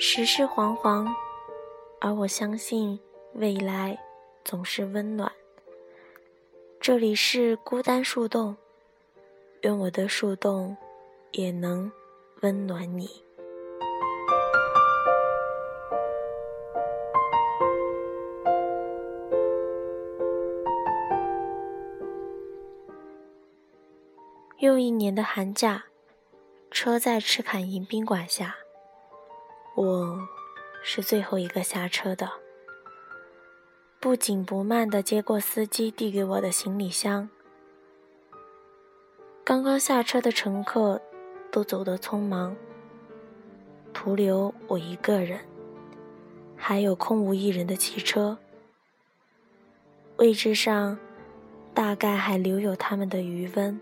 世事惶惶，而我相信未来总是温暖。这里是孤单树洞，愿我的树洞也能温暖你。又一年的寒假，车在赤坎迎宾馆下，我是最后一个下车的。不紧不慢地接过司机递给我的行李箱。刚刚下车的乘客都走得匆忙，徒留我一个人，还有空无一人的汽车。位置上大概还留有他们的余温。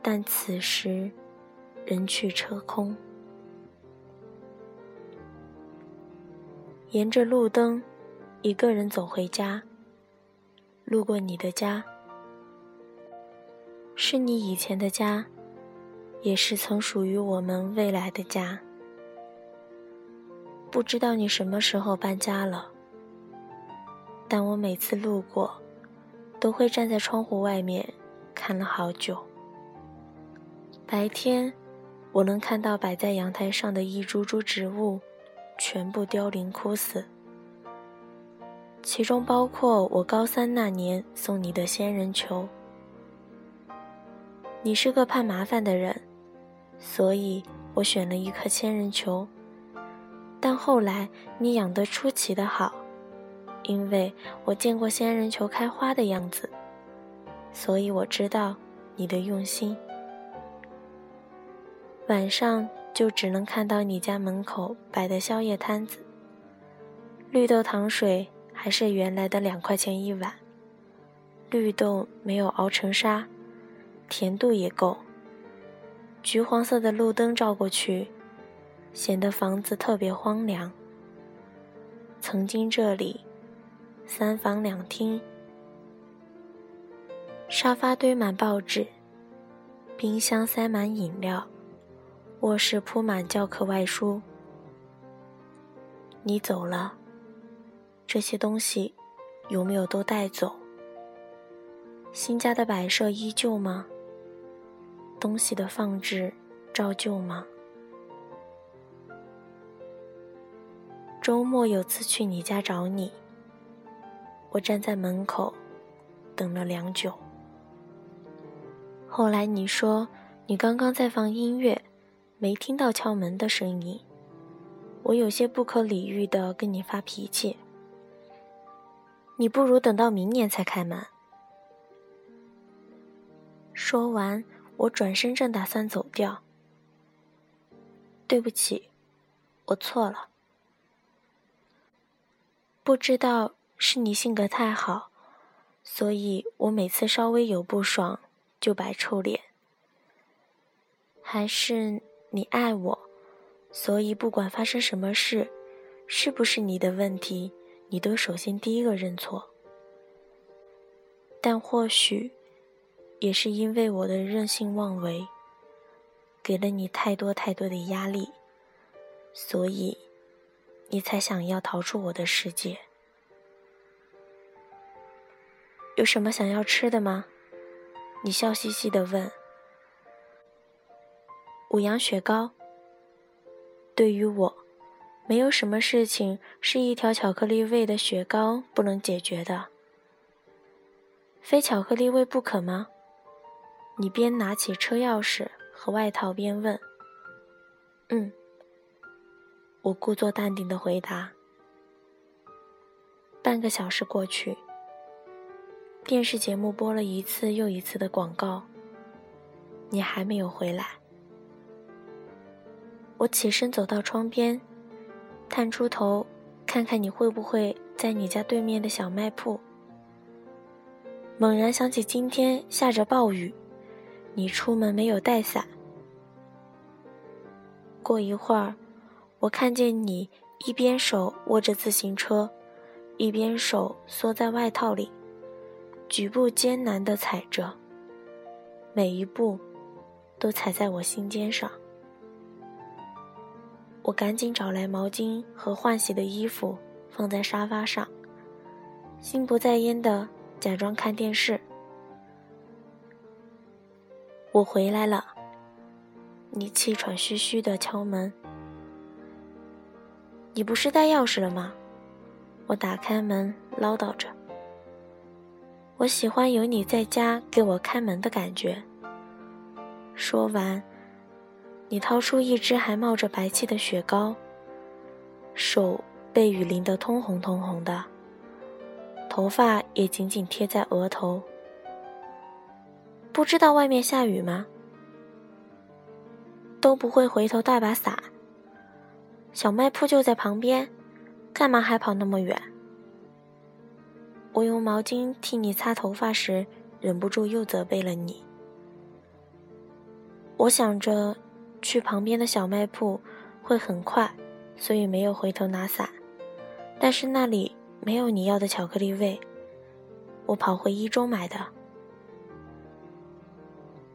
但此时，人去车空。沿着路灯，一个人走回家。路过你的家，是你以前的家，也是曾属于我们未来的家。不知道你什么时候搬家了，但我每次路过，都会站在窗户外面看了好久。白天，我能看到摆在阳台上的一株株植物，全部凋零枯死，其中包括我高三那年送你的仙人球。你是个怕麻烦的人，所以我选了一颗仙人球。但后来你养得出奇的好，因为我见过仙人球开花的样子，所以我知道你的用心。晚上就只能看到你家门口摆的宵夜摊子，绿豆糖水还是原来的两块钱一碗，绿豆没有熬成沙，甜度也够。橘黄色的路灯照过去，显得房子特别荒凉。曾经这里，三房两厅，沙发堆满报纸，冰箱塞满饮料。卧室铺满教科外书。你走了，这些东西有没有都带走？新家的摆设依旧吗？东西的放置照旧吗？周末有次去你家找你，我站在门口等了良久。后来你说你刚刚在放音乐。没听到敲门的声音，我有些不可理喻的跟你发脾气。你不如等到明年才开门。说完，我转身正打算走掉。对不起，我错了。不知道是你性格太好，所以我每次稍微有不爽就摆臭脸，还是？你爱我，所以不管发生什么事，是不是你的问题，你都首先第一个认错。但或许，也是因为我的任性妄为，给了你太多太多的压力，所以，你才想要逃出我的世界。有什么想要吃的吗？你笑嘻嘻地问。五羊雪糕。对于我，没有什么事情是一条巧克力味的雪糕不能解决的。非巧克力味不可吗？你边拿起车钥匙和外套边问。嗯。我故作淡定的回答。半个小时过去，电视节目播了一次又一次的广告，你还没有回来。我起身走到窗边，探出头，看看你会不会在你家对面的小卖铺。猛然想起今天下着暴雨，你出门没有带伞。过一会儿，我看见你一边手握着自行车，一边手缩在外套里，举步艰难地踩着，每一步都踩在我心尖上。我赶紧找来毛巾和换洗的衣服，放在沙发上，心不在焉的假装看电视。我回来了，你气喘吁吁的敲门。你不是带钥匙了吗？我打开门，唠叨着。我喜欢有你在家给我开门的感觉。说完，你掏出一支还冒着白气的雪糕，手被雨淋得通红通红的，头发也紧紧贴在额头。不知道外面下雨吗？都不会回头带把伞。小卖铺就在旁边，干嘛还跑那么远？我用毛巾替你擦头发时，忍不住又责备了你。我想着去旁边的小卖铺会很快，所以没有回头拿伞。但是那里没有你要的巧克力味，我跑回一中买的。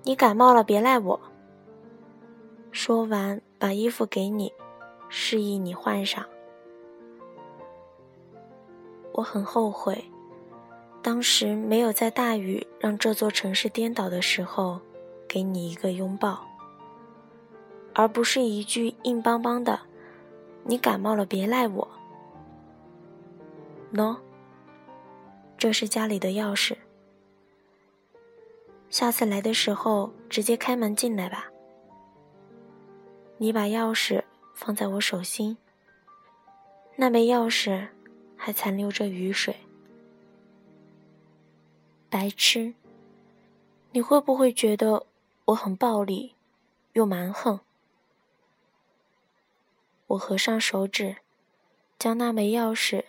你感冒了，别赖我。说完，把衣服给你。示意你换上。我很后悔，当时没有在大雨让这座城市颠倒的时候，给你一个拥抱，而不是一句硬邦邦的“你感冒了，别赖我”。喏，这是家里的钥匙，下次来的时候直接开门进来吧。你把钥匙。放在我手心，那枚钥匙还残留着雨水。白痴，你会不会觉得我很暴力，又蛮横？我合上手指，将那枚钥匙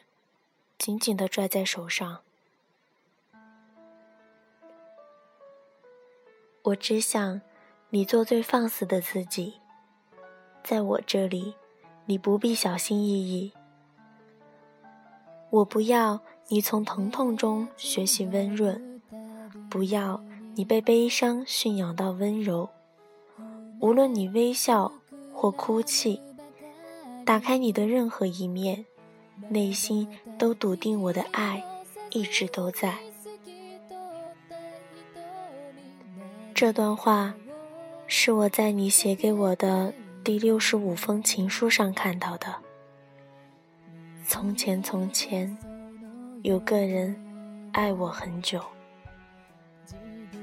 紧紧的拽在手上。我只想你做最放肆的自己。在我这里，你不必小心翼翼。我不要你从疼痛中学习温润，不要你被悲伤驯养到温柔。无论你微笑或哭泣，打开你的任何一面，内心都笃定我的爱一直都在。这段话是我在你写给我的。第六十五封情书上看到的：从前，从前，有个人爱我很久；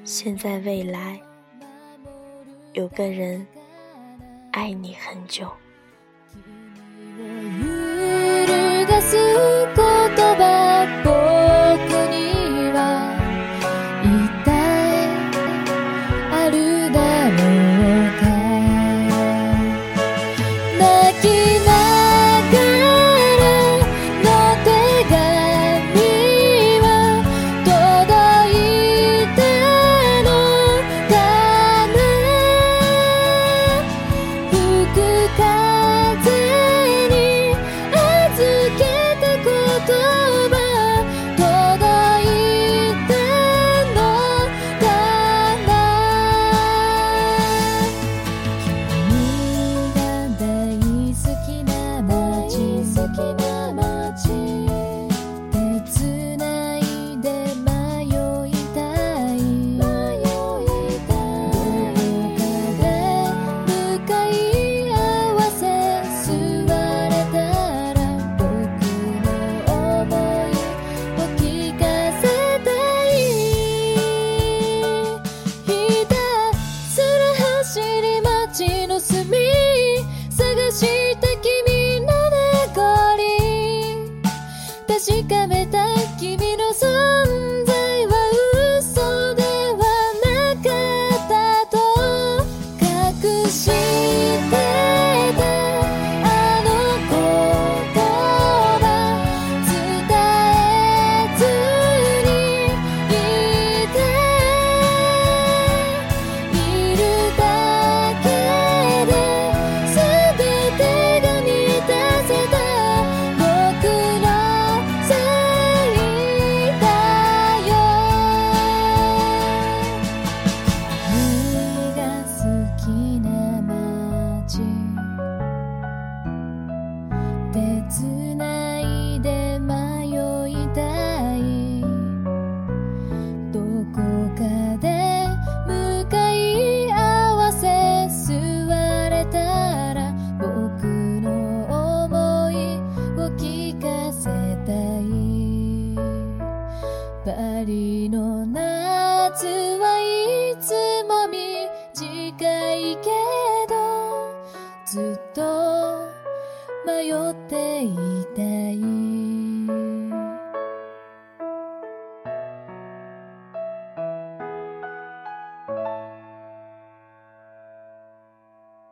现在，未来，有个人爱你很久。過ご